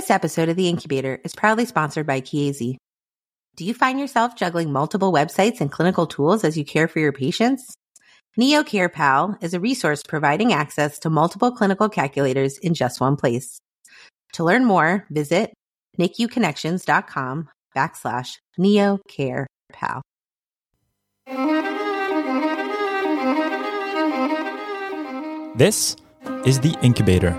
This episode of The Incubator is proudly sponsored by Chiesi. Do you find yourself juggling multiple websites and clinical tools as you care for your patients? NeoCare Pal is a resource providing access to multiple clinical calculators in just one place. To learn more, visit NICUconnections.com backslash NeoCarePal. This is The Incubator,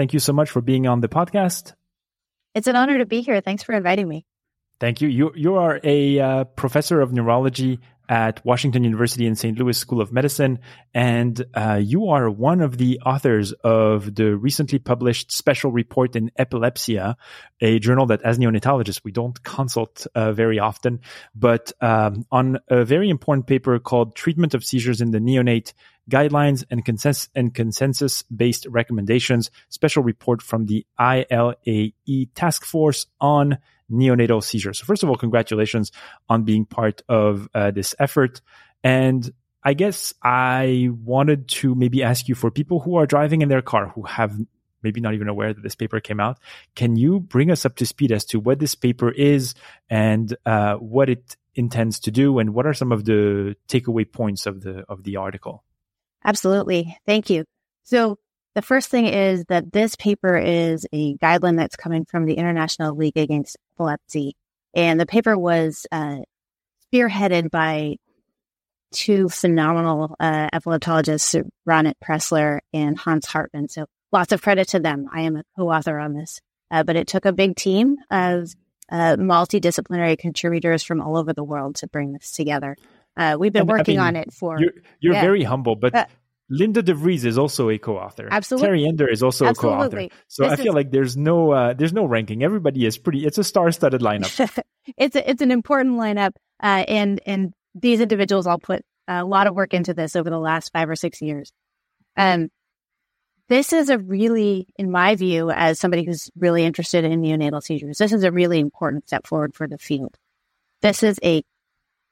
Thank you so much for being on the podcast. It's an honor to be here. Thanks for inviting me. Thank you. You you are a uh, professor of neurology at Washington University in St. Louis School of Medicine, and uh, you are one of the authors of the recently published special report in Epilepsia, a journal that, as neonatologists, we don't consult uh, very often, but um, on a very important paper called "Treatment of Seizures in the Neonate." Guidelines and consensus and consensus based recommendations, special report from the ILAE task force on neonatal seizures. So first of all, congratulations on being part of uh, this effort. And I guess I wanted to maybe ask you for people who are driving in their car who have maybe not even aware that this paper came out. Can you bring us up to speed as to what this paper is and uh, what it intends to do, and what are some of the takeaway points of the of the article? Absolutely, thank you. So the first thing is that this paper is a guideline that's coming from the International League Against Epilepsy. And the paper was uh, spearheaded by two phenomenal uh, epileptologists, Ronit Pressler and Hans Hartmann. So lots of credit to them. I am a co-author on this. Uh, but it took a big team of uh, multidisciplinary contributors from all over the world to bring this together. Uh, we've been and, working I mean, on it for. You're, you're yeah. very humble, but Linda DeVries is also a co-author. Absolutely. Terrie Inder is also Absolutely. a co-author. So this I feel is... like there's no uh, there's no ranking. Everybody is pretty. It's a star-studded lineup. it's a, it's an important lineup, uh, and and these individuals all put a lot of work into this over the last five or six years. Um, this is a really, in my view, as somebody who's really interested in neonatal seizures, this is a really important step forward for the field. This is a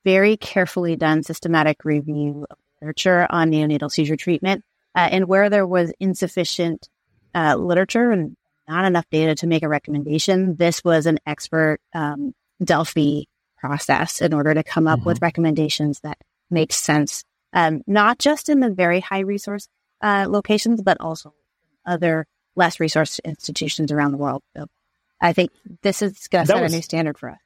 very carefully done systematic review of literature on neonatal seizure treatment. Uh, and where there was insufficient uh, literature and not enough data to make a recommendation, this was an expert um, Delphi process in order to come up mm-hmm. with recommendations that make sense, um, not just in the very high resource uh, locations, but also other less resource institutions around the world. So I think this is going to set was, a new standard for us.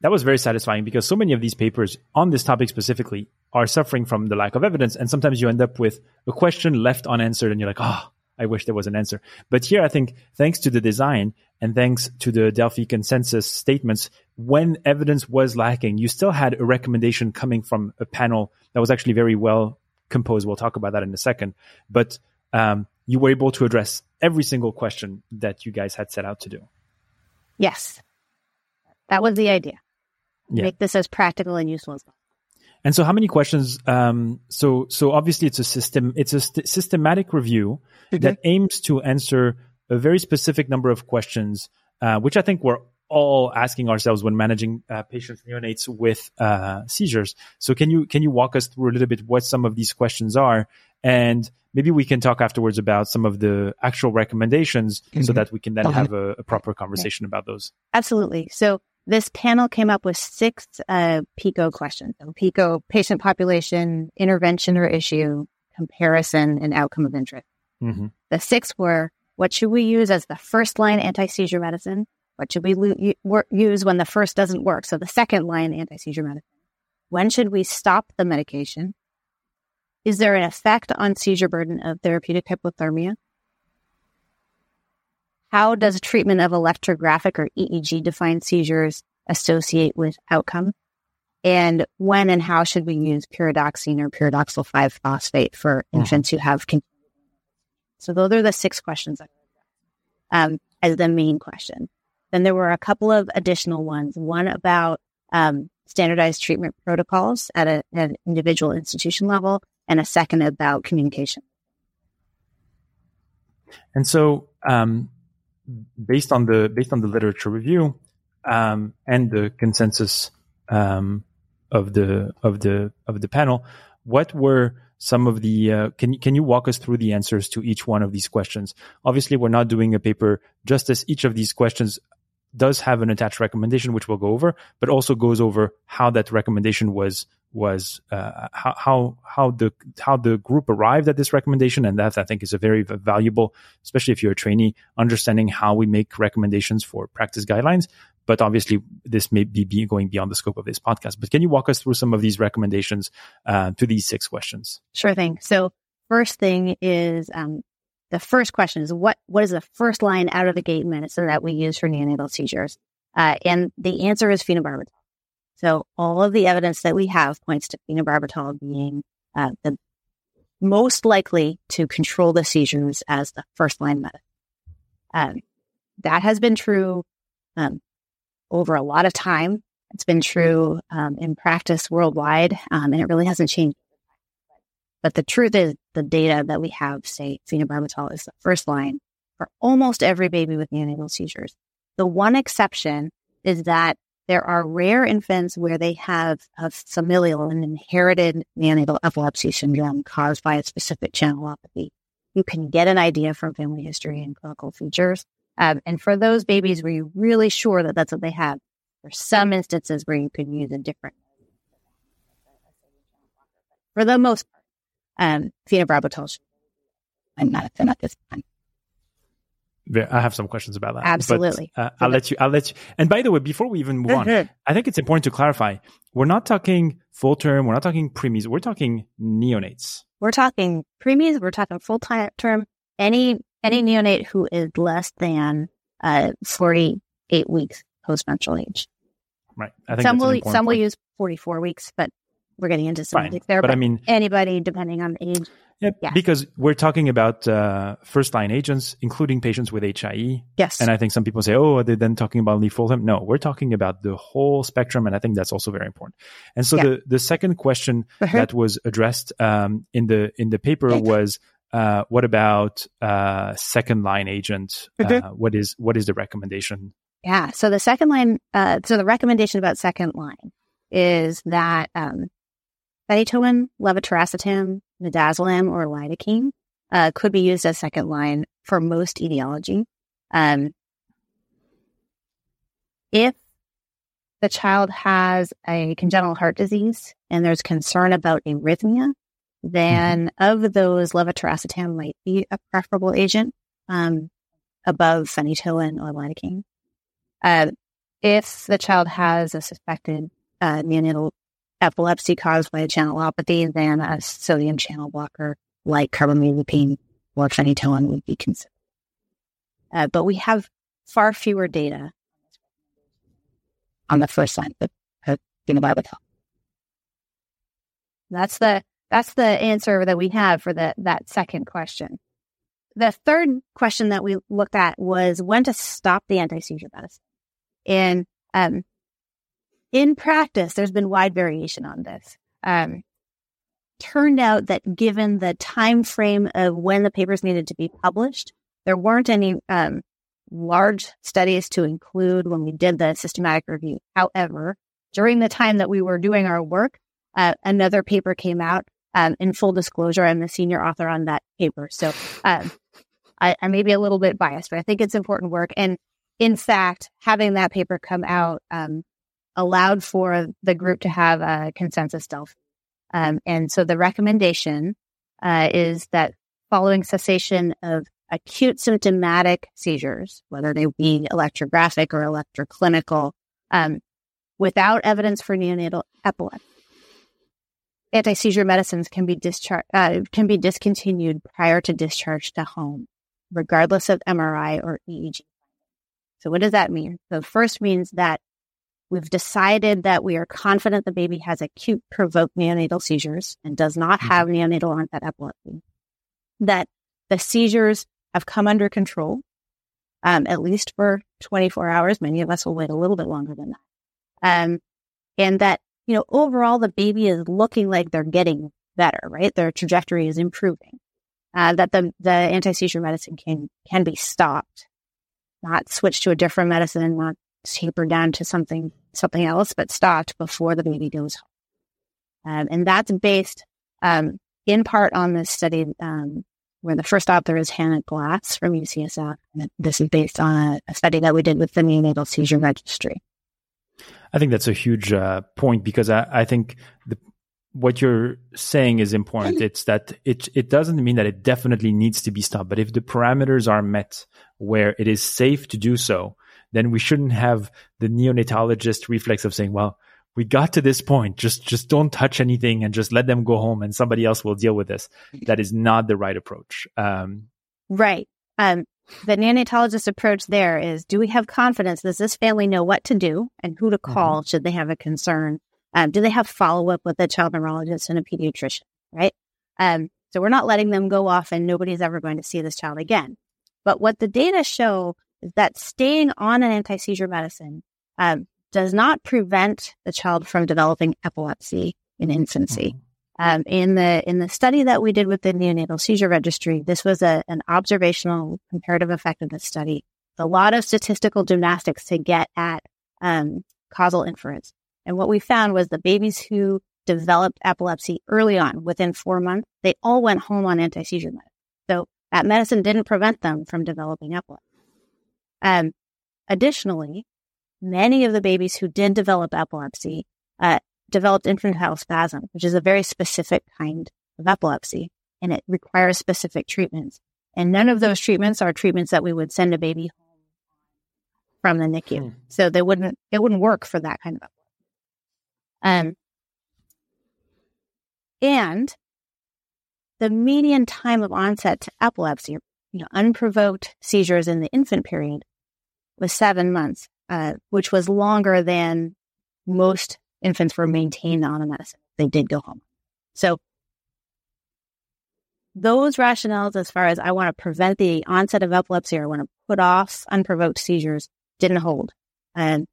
That was very satisfying because so many of these papers on this topic specifically are suffering from the lack of evidence. And sometimes you end up with a question left unanswered and you're like, oh, I wish there was an answer. But here, I think thanks to the design and thanks to the Delphi consensus statements, when evidence was lacking, you still had a recommendation coming from a panel that was actually very well composed. We'll talk about that in a second. But um, you were able to address every single question that you guys had set out to do. Yes. That was the idea. Yeah. Make this as practical and useful as possible. And so, how many questions? Um, so, so obviously, it's a system. It's a st- systematic review okay. that aims to answer a very specific number of questions, uh, which I think we're all asking ourselves when managing uh, patients neonates with uh, seizures. So, can you can you walk us through a little bit what some of these questions are, and maybe we can talk afterwards about some of the actual recommendations, mm-hmm. so that we can then okay. have a, a proper conversation about those. Absolutely. So this panel came up with six uh, PICO questions. So PICO, patient population, intervention or issue, comparison, and outcome of interest. Mm-hmm. The six were, what should we use as the first line anti-seizure medicine? What should we lo- use when the first doesn't work? So the second line anti seizure medicine. When should we stop the medication? Is there an effect on seizure burden of therapeutic hypothermia? How does treatment of electrographic or EEG defined seizures associate with outcome? And when and how should we use pyridoxine or pyridoxal 5 phosphate for mm-hmm. infants who have so those are the six questions um, as the main question. Then there were a couple of additional ones. One about um, standardized treatment protocols at, a, at, an individual institution level, and a second about communication. And so, um, based on the based on the literature review um, and the consensus um, of the of the of the panel, what were some of the uh, can can you walk us through the answers to each one of these questions? Obviously, we're not doing a paper justice. Each of these questions does have an attached recommendation, which we'll go over, but also goes over how that recommendation was was uh, how how how the how the group arrived at this recommendation, and that I think is a very valuable, especially if you're a trainee, understanding how we make recommendations for practice guidelines, but obviously this may be going beyond the scope of this podcast. But can you walk us through some of these recommendations uh, to these six questions? Sure thing. So first thing is um, the first question is what what is the first line out of the gate medicine that we use for neonatal seizures? Uh, and the answer is phenobarbital. So all of the evidence that we have points to phenobarbital being uh, the most likely to control the seizures as the first line. Um, that has been true um, over a lot of time. It's been true um, in practice worldwide, um, and it really hasn't changed. But the truth is, the data that we have say phenobarbital is the first line for almost every baby with neonatal seizures. The one exception is that there are rare infants where they have a familial and inherited neonatal epilepsy syndrome caused by a specific channelopathy. You can get an idea from family history and clinical features. Um, and for those babies where you're really sure that that's what they have, there's some instances where you can use a different. For the most part, um, phenobarbital I'm not a fan at this. I have some questions about that. Absolutely. But, uh, I'll let you. I'll let you. And by the way, before we even move on, I think it's important to clarify: we're not talking full term. We're not talking preemies. We're talking neonates. We're talking preemies. We're talking full time term. Any any neonate who is less than uh, 48 weeks post menstrual age. Right. some will some will use 44 weeks, but we're getting into semantics there. But, but, I mean, anybody depending on the age. Yep, yeah. Because we're talking about uh, first line agents, including patients with HIE. Yes. And I think some people say, oh, are they then talking about lefoltam? No, we're talking about the whole spectrum. And I think that's also very important. And so yeah. the, the second question uh-huh. that was addressed um, in the in the paper was uh, what about uh, second line agent? Mm-hmm. Uh, what is what is the recommendation? Yeah, so the second line, uh, so the recommendation about second line is that um, phenytoin, levetiracetam, midazolam, or lidocaine uh, could be used as second line for most etiology. Um, if the child has a congenital heart disease and there's concern about arrhythmia, then mm-hmm. of those, levetiracetam might be a preferable agent um, above phenytoin or lidocaine. Uh, if the child has a suspected uh, neonatal epilepsy caused by a channelopathy, then a sodium channel blocker like carbamazepine or phenytoin would be considered. Uh, but we have far fewer data on the first line of phenobarbital. That's the that's the answer that we have for the, that second question. The third question that we looked at was when to stop the anti-seizure medicine. And, um, in practice, there's been wide variation on this. Um, turned out that given the time frame of when the papers needed to be published, there weren't any um, large studies to include when we did the systematic review. However, during the time that we were doing our work, uh, another paper came out um, in full disclosure, I'm the senior author on that paper. So um, I, I, may be a little bit biased, but I think it's important work. And in fact, having that paper come out um, allowed for the group to have a consensus delphi. Um, and so the recommendation uh, is that following cessation of acute symptomatic seizures, whether they be electrographic or electroclinical, um, without evidence for neonatal epilepsy. Anti-seizure medicines can be discharged, uh, can be discontinued prior to discharge to home, regardless of MRI or EEG. So what does that mean? So first means that we've decided that we are confident the baby has acute provoked neonatal seizures and does not mm-hmm. have neonatal onset epilepsy. That the seizures have come under control, um, at least for 24 hours. Many of us will wait a little bit longer than that. Um, and that, you know, overall the baby is looking like they're getting better, right? Their trajectory is improving. Uh, that the, the anti-seizure medicine can, can be stopped, not switched to a different medicine, not tapered down to something, something else, but stopped before the baby goes home. Um, and that's based, um, in part on this study, um, where the first author is Hannah Glass from UCSF. And this is based on a, a study that we did with the neonatal seizure registry. I think that's a huge uh, point because I, I think the, what you're saying is important. It's that it it doesn't mean that it definitely needs to be stopped, but if the parameters are met where it is safe to do so, then we shouldn't have the neonatologist reflex of saying, "Well, we got to this point. Just just don't touch anything and just let them go home, and somebody else will deal with this." That is not the right approach. Um, right. Um, the neonatologist approach there is do we have confidence? Does this family know what to do and who to mm-hmm. call mm-hmm. should they have a concern? Um, do they have follow up with a child neurologist and a pediatrician? Right. Um, so we're not letting them go off and nobody's ever going to see this child again. But what the data show is that staying on an anti seizure medicine um, does not prevent the child from developing epilepsy in infancy. Mm-hmm. Um, in the in the study that we did with the neonatal seizure registry, this was a, an observational comparative effectiveness study. A lot of statistical gymnastics to get at um, causal inference. And what we found was the babies who developed epilepsy early on, within four months, they all went home on anti seizure medicine. So that medicine didn't prevent them from developing epilepsy. Um, additionally, many of the babies who did develop epilepsy uh, developed infantile spasm, which is a very specific kind of epilepsy, and it requires specific treatments. And none of those treatments are treatments that we would send a baby home from the NICU. Hmm. So they wouldn't, it wouldn't work for that kind of epilepsy. Um, and the median time of onset to epilepsy, you know, unprovoked seizures in the infant period was seven months, uh, which was longer than most infants were maintained on a medicine. They did go home. So those rationales, as far as I want to prevent the onset of epilepsy or I want to put off unprovoked seizures, didn't hold. And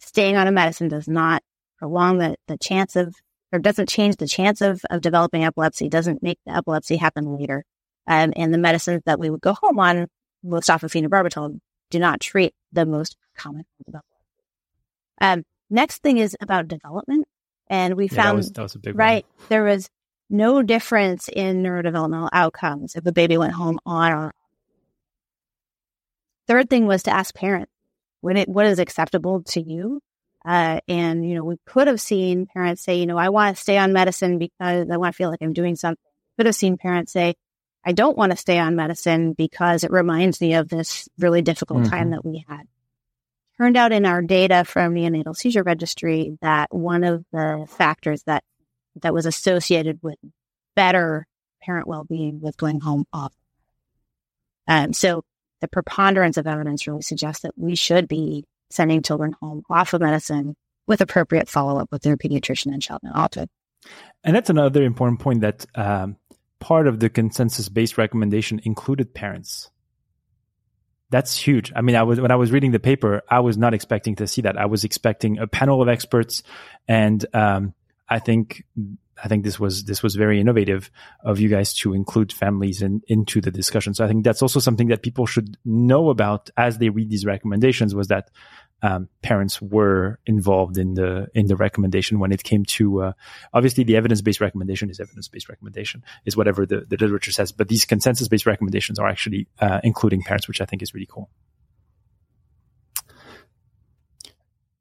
staying on a medicine does not prolong the, the chance of, or doesn't change the chance of, of developing epilepsy, doesn't make the epilepsy happen later. Um, and the medicines that we would go home on, most often phenobarbital, do not treat the most common. Um, Next thing is about development. And we found, that was, that was a big right, one. there was no difference in neurodevelopmental outcomes if a baby went home on or Third thing was to ask parents when it, what is acceptable to you. Uh, and, you know, we could have seen parents say, you know, I want to stay on medicine because I want to feel like I'm doing something. Could have seen parents say, I don't want to stay on medicine because it reminds me of this really difficult mm-hmm. time that we had turned out in our data from neonatal seizure registry that one of the factors that that was associated with better parent well-being was going home off. Um, so the preponderance of evidence really suggests that we should be sending children home off of medicine with appropriate follow-up with their pediatrician and child neurologist. And that's another important point that um, part of the consensus-based recommendation included parents that's huge. I mean, I was when I was reading the paper, I was not expecting to see that. I was expecting a panel of experts, and um, I think I think this was this was very innovative of you guys to include families in, into the discussion. So I think that's also something that people should know about as they read these recommendations. Was that um, parents were involved in the in the recommendation when it came to uh, obviously the evidence based recommendation is evidence based recommendation is whatever the, the literature says, but these consensus based recommendations are actually uh, including parents, which I think is really cool.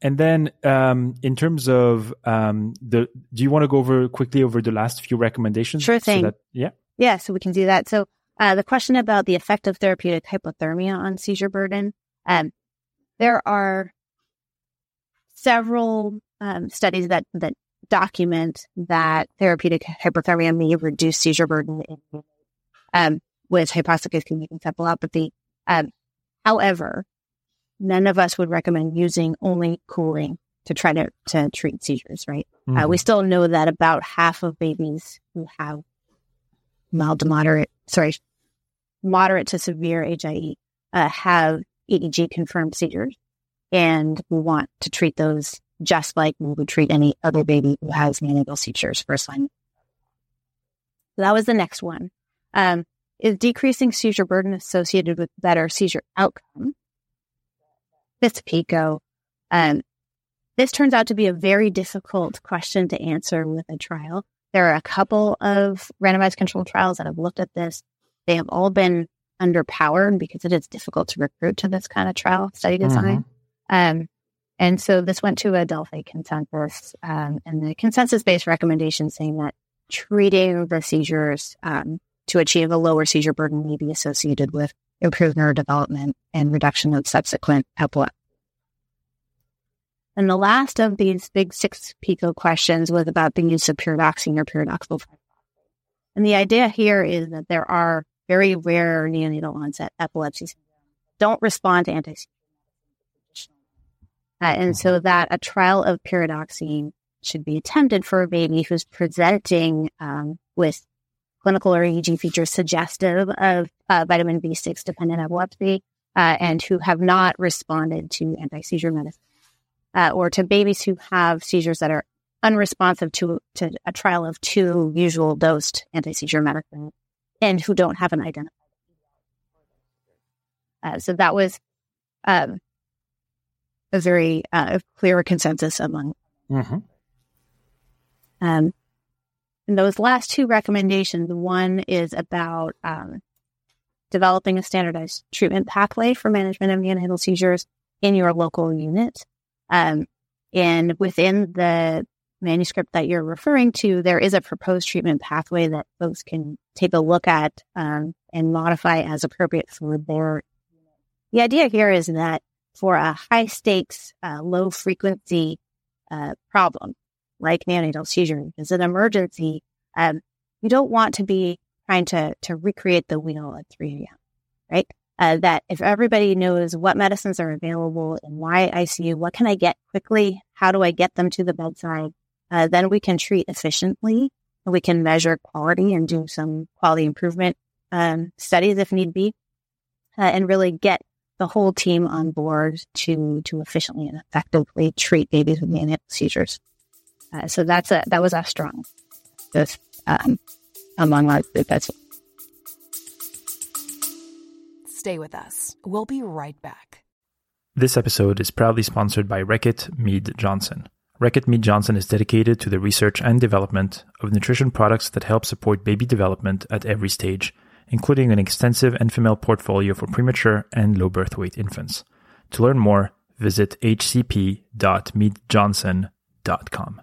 And then, um, in terms of um, the, do you want to go over quickly over the last few recommendations? Sure thing. So that, yeah. Yeah. So we can do that. So uh, the question about the effect of therapeutic hypothermia on seizure burden. Um, there are several um, studies that that document that therapeutic hypothermia may reduce seizure burden in, um, with hypoxic ischemic encephalopathy. Um, however, none of us would recommend using only cooling to try to, to treat seizures, right? Mm-hmm. Uh, we mm-hmm. still know that about half of babies who have mild to moderate, sorry, moderate to severe HIE uh, have EEG confirmed seizures. And we want to treat those just like we would treat any other baby who has neonatal seizures first line. So that was the next one. Um, is decreasing seizure burden associated with better seizure outcome? Fifth PICO. Um, this turns out to be a very difficult question to answer with a trial. There are a couple of randomized controlled trials that have looked at this. They have all been underpowered because it is difficult to recruit to this kind of trial study design. Mm-hmm. Um, and so this went to a Delphi consensus, um, and the consensus based recommendation saying that treating the seizures um, to achieve a lower seizure burden may be associated with improved neurodevelopment and reduction of subsequent epilepsy. And the last of these big six PICO questions was about the use of pyridoxine or pyridoxal And the idea here is that there are very rare neonatal onset epilepsies don't respond to anti uh, and so that a trial of pyridoxine should be attempted for a baby who's presenting um, with clinical or EEG features suggestive of uh, vitamin B6 dependent epilepsy uh, and who have not responded to anti seizure medicine uh, or to babies who have seizures that are unresponsive to, to a trial of two usual dosed anti-seizure medicine and who don't have an identified. Uh, so that was um, a very uh, clear consensus among. Mm-hmm. Um, and those last two recommendations, one is about um, developing a standardized treatment pathway for management of neonatal seizures in your local unit. Um, and within the manuscript that you're referring to, there is a proposed treatment pathway that folks can take a look at um, and modify as appropriate for their. The idea here is that for a high stakes, uh, low frequency uh, problem like neonatal seizure, is an emergency. Um, you don't want to be trying to to recreate the wheel at 3 a.m. Right? uh, that if everybody knows what medicines are available and why ICU, what can I get quickly? How do I get them to the bedside? Uh, then we can treat efficiently. We can measure quality and do some quality improvement um, studies if need be, uh, and really get the whole team on board to to efficiently and effectively treat babies with neonatal seizures. Uh, so that's a that was a strong, just um, among our that's Stay with us. We'll be right back. This episode is proudly sponsored by Reckitt Mead Johnson. Reckitt Mead Johnson is dedicated to the research and development of nutrition products that help support baby development at every stage, including an extensive Enfamil portfolio for premature and low birth weight infants. To learn more, visit hcp.meadjohnson.com.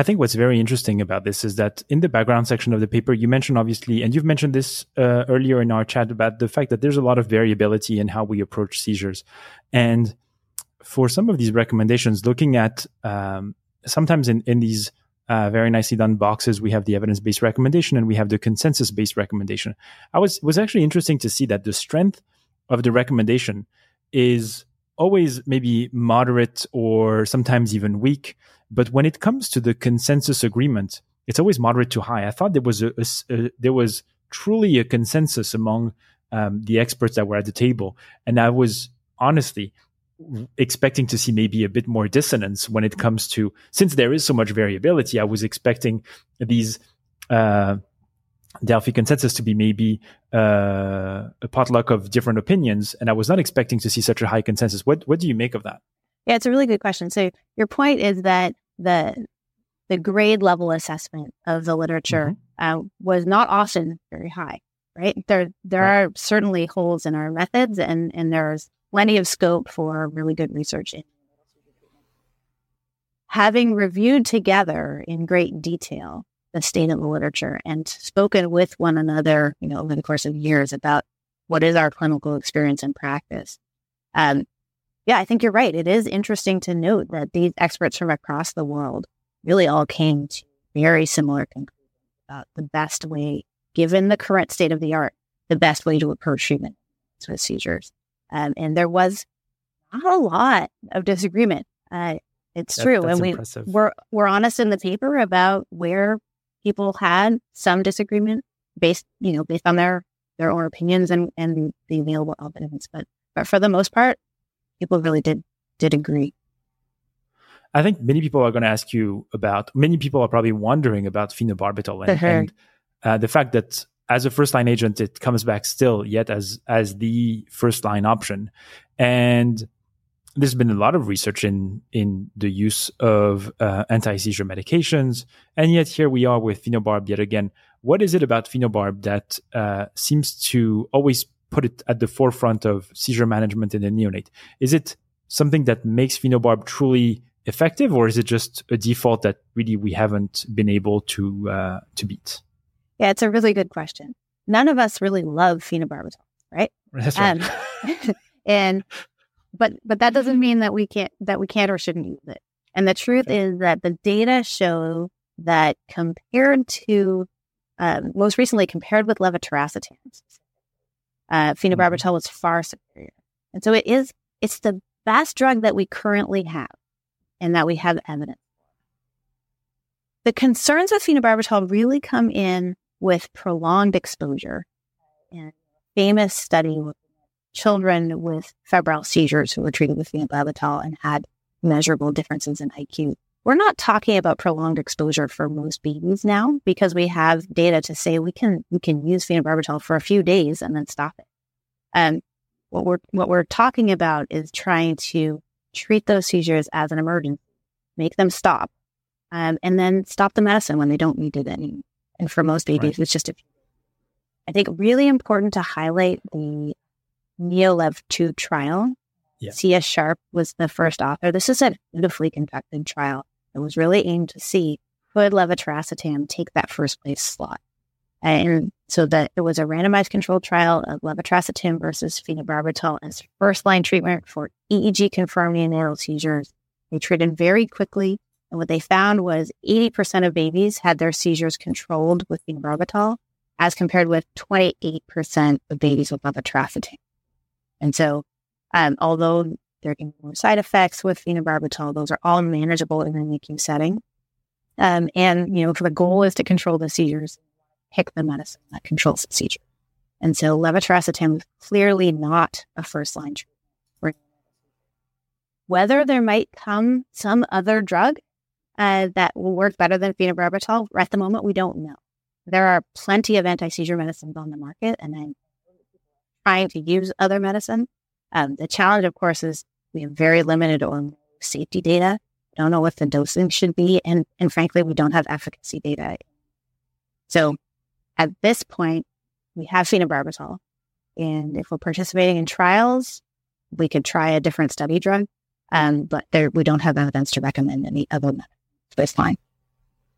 I think what's very interesting about this is that in the background section of the paper, you mentioned obviously, and you've mentioned this uh, earlier in our chat about the fact that there's a lot of variability in how we approach seizures. And for some of these recommendations, looking at um, sometimes in, in these uh, very nicely done boxes, we have the evidence based recommendation and we have the consensus based recommendation. I was was actually interesting to see that the strength of the recommendation is always maybe moderate or sometimes even weak but when it comes to the consensus agreement, it's always moderate to high. I thought there was a, a, a there was truly a consensus among um, the experts that were at the table, and I was honestly expecting to see maybe a bit more dissonance when it comes to since there is so much variability. I was expecting these. Uh, Delphi consensus to be maybe uh, a potluck of different opinions, and I was not expecting to see such a high consensus. What what do you make of that? Yeah, it's a really good question. So your point is that the the grade level assessment of the literature mm-hmm. uh, was not often very high, right? There there right. are certainly holes in our methods, and and there's plenty of scope for really good research. In having reviewed together in great detail the state of the literature and spoken with one another, you know, over the course of years about what is our clinical experience and practice. Um, yeah, I think you're right. It is interesting to note that these experts from across the world really all came to very similar conclusions about the best way, given the current state of the art, the best way to approach treatment with seizures. Um, and there was not a lot of disagreement. Uh, it's that, true, and we impressive. we're we're honest in the paper about where people had some disagreement based, you know, based on their their own opinions and and the, the available evidence. But but for the most part, people really did did agree. I think many people are going to ask you about. Many people are probably wondering about phenobarbital and, and uh, the fact that as a first line agent, it comes back still yet as as the first line option, and there's been a lot of research in in the use of uh, anti seizure medications, and yet here we are with phenobarb yet again. What is it about phenobarb that uh, seems to always put it at the forefront of seizure management in the neonate? Is it something that makes phenobarb truly effective, or is it just a default that really we haven't been able to uh, to beat? Yeah, it's a really good question. None of us really love phenobarbital, right? That's right. Um, and but but that doesn't mean that we can't that we can't or shouldn't use it. And the truth okay. is that the data show that compared to um, most recently compared with levetiracetam, uh, phenobarbital mm-hmm. was far superior. And so it is it's the best drug that we currently have and that we have evidence The concerns with phenobarbital really come in with prolonged exposure. And famous study with children with febrile seizures who were treated with phenobarbital and had measurable differences in IQ. We're not talking about prolonged exposure for most babies now because we have data to say we can we can use phenobarbital for a few days and then stop it. Um, what we're what we're talking about is trying to treat those seizures as an emergency, make them stop, um, and then stop the medicine when they don't need it anymore. And for most babies, right. it's just a few. I think really important to highlight the Neolev 2 trial. Yeah. C.S. Sharpe was the first author. This is a beautifully conducted trial that was really aimed to see could levetiracetam take that first place slot. And so that it was a randomized controlled trial of levetiracetam versus phenobarbital as first line treatment for EEG confirmed neonatal seizures. They treated very quickly. And what they found was 80% of babies had their seizures controlled with phenobarbital as compared with 28% of babies with levetiracetam. And so, um, although there can be more side effects with phenobarbital, those are all manageable in a NICU setting. Um, and, you know, if the goal is to control the seizures, pick the medicine that controls the seizure. And so levetiracetam is clearly not a first line treatment. Whether there might come some other drug uh, that will work better than phenobarbital, at the moment, we don't know. There are plenty of anti seizure medicines on the market, and I'm trying to use other medicine. Um, the challenge, of course, is we have very limited or safety data. We don't know what the dosing should be, and and frankly, we don't have efficacy data. So, at this point, we have phenobarbital, and if we're participating in trials, we could try a different study drug. Um, but there, we don't have evidence to recommend any other. So.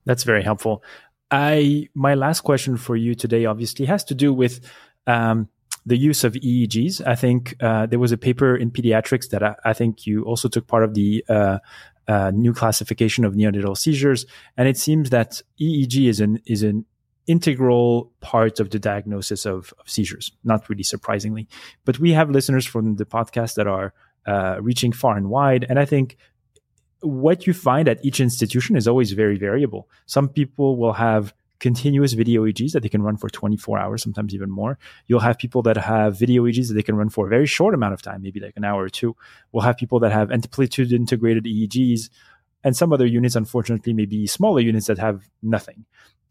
That's very helpful. I my last question for you today obviously has to do with um, the use of EEGs. I think uh, there was a paper in pediatrics that I, I, think you also took part of the uh, uh, new classification of neonatal seizures, and it seems that EEG is an is an integral part of the diagnosis of, of seizures. Not really surprisingly, but we have listeners from the podcast that are uh, reaching far and wide, and I think what you find at each institution is always very variable. Some people will have continuous video EEGs that they can run for 24 hours, sometimes even more. You'll have people that have video EEGs that they can run for a very short amount of time, maybe like an hour or two. We'll have people that have amplitude integrated EEGs, and some other units, unfortunately, maybe smaller units that have nothing.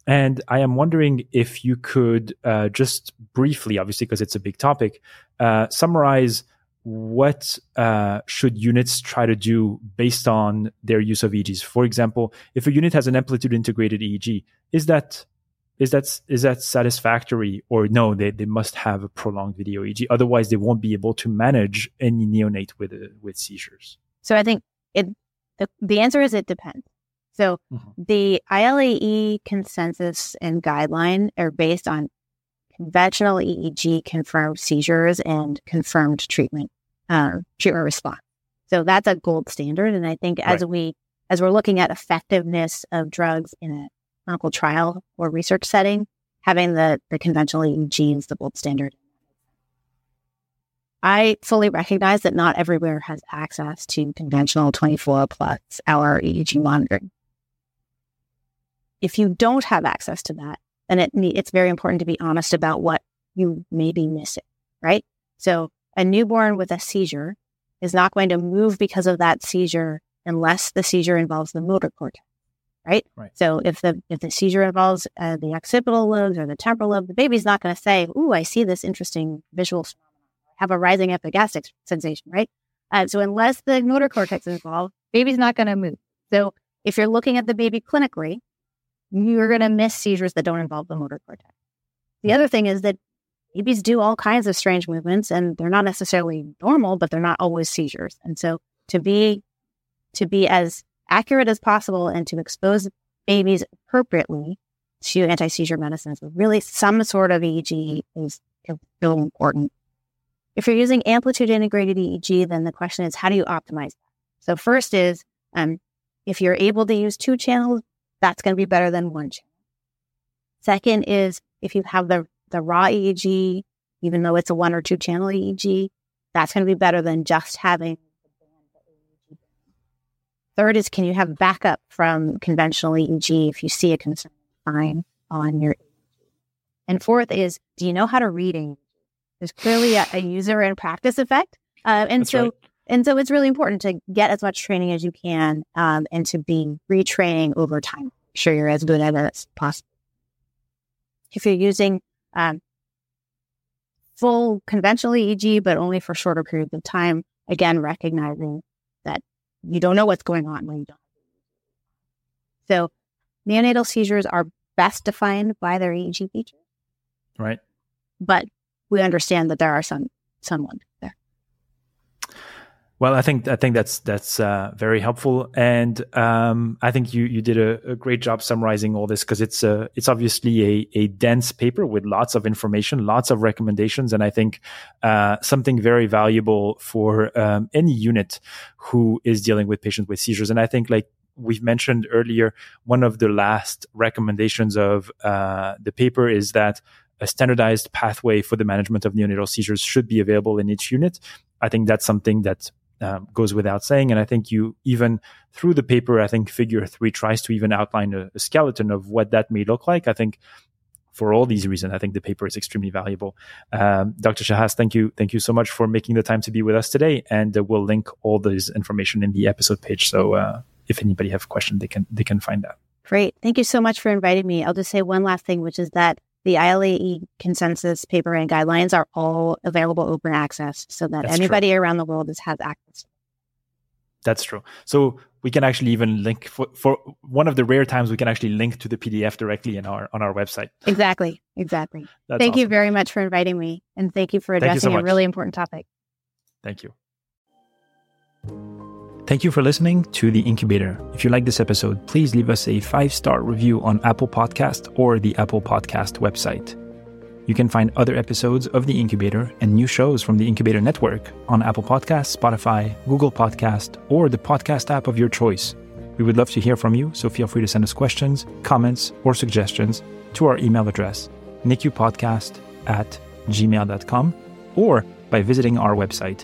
And I am wondering if you could uh, just briefly, obviously, because it's a big topic, uh, summarize what uh, should units try to do based on their use of EEGs? For example, if a unit has an amplitude integrated EEG, is that is that is that satisfactory or no? They they must have a prolonged video EEG, otherwise they won't be able to manage any neonate with uh, with seizures. So I think it the, the answer is it depends. So Mhm. the ILAE consensus and guideline are based on conventional EEG confirmed seizures and confirmed treatment uh, treatment response. So that's a gold standard. And I think as Right. we as we're looking at effectiveness of drugs in a clinical trial or research setting, having the the conventional EEG is the gold standard. I fully recognize that not everywhere has access to conventional 24 plus hour EEG monitoring. If you don't have access to that, then it, it's very important to be honest about what you may be missing, right? So a newborn with a seizure is not going to move because of that seizure unless the seizure involves the motor cortex, right? Right. So if the if the seizure involves uh, the occipital lobes or the temporal lobe, the baby's not going to say, "Ooh, I see this interesting visual phenomenon. Have a rising epigastric sensation," right? Uh, so unless the motor cortex is involved, baby's not going to move. So if you're looking at the baby clinically, you're going to miss seizures that don't involve the motor cortex. The other thing is that babies do all kinds of strange movements and they're not necessarily normal, but they're not always seizures. And so to be to be as accurate as possible and to expose babies appropriately to anti-seizure medicines with really some sort of EEG is, is really important. If you're using amplitude integrated EEG, then the question is, how do you optimize that? So first is, um, if you're able to use two channels, that's going to be better than one channel. Second is if you have the, the raw EEG, even though it's a one or two channel EEG, that's going to be better than just having Third is can you have backup from conventional EEG if you see a concern sign on your EEG? And fourth is do you know how to read EEG? There's clearly a, a user and practice effect. Uh, and That's so right. And so it's really important to get as much training as you can um, and to be retraining over time. Make sure you're as good at it as possible. If you're using um, full conventional EEG, but only for shorter periods of time, again, recognizing that you don't know what's going on when you don't. So neonatal seizures are best defined by their EEG features, Right. but we understand that there are some some ones there. Well, I think I think that's that's uh, very helpful, and um, I think you you did a, a great job summarizing all this because it's a it's obviously a a dense paper with lots of information, lots of recommendations, and I think uh, something very valuable for um, any unit who is dealing with patients with seizures. And I think like we've mentioned earlier, one of the last recommendations of uh, the paper is that a standardized pathway for the management of neonatal seizures should be available in each unit. I think that's something that um, goes without saying. And I think you even through the paper, I think figure three tries to even outline a, a skeleton of what that may look like. I think for all these reasons, I think the paper is extremely valuable. Um, Dr. Shellhaas, thank you. Thank you so much for making the time to be with us today. And uh, we'll link all this information in the episode page. So uh, if anybody have a question, they can, they can find that. Great. Thank you so much for inviting me. I'll just say one last thing, which is that the ILAE consensus paper and guidelines are all available open access so that That's anybody around the world is, has access. That's true. So we can actually even link for, for one of the rare times we can actually link to the PDF directly in our on our website. Exactly. Exactly. That's thank you very much for inviting me. And thank you for Thank you so addressing a really important topic. Thank you. Thank you for listening to The Incubator. If you like this episode, please leave us a five star review on Apple Podcast or the Apple Podcast website. You can find other episodes of The Incubator and new shows from the Incubator Network on Apple Podcasts, Spotify, Google Podcast, or the podcast app of your choice. We would love to hear from you, so feel free to send us questions, comments, or suggestions to our email address, nicupodcast at gmail.com, or by visiting our website,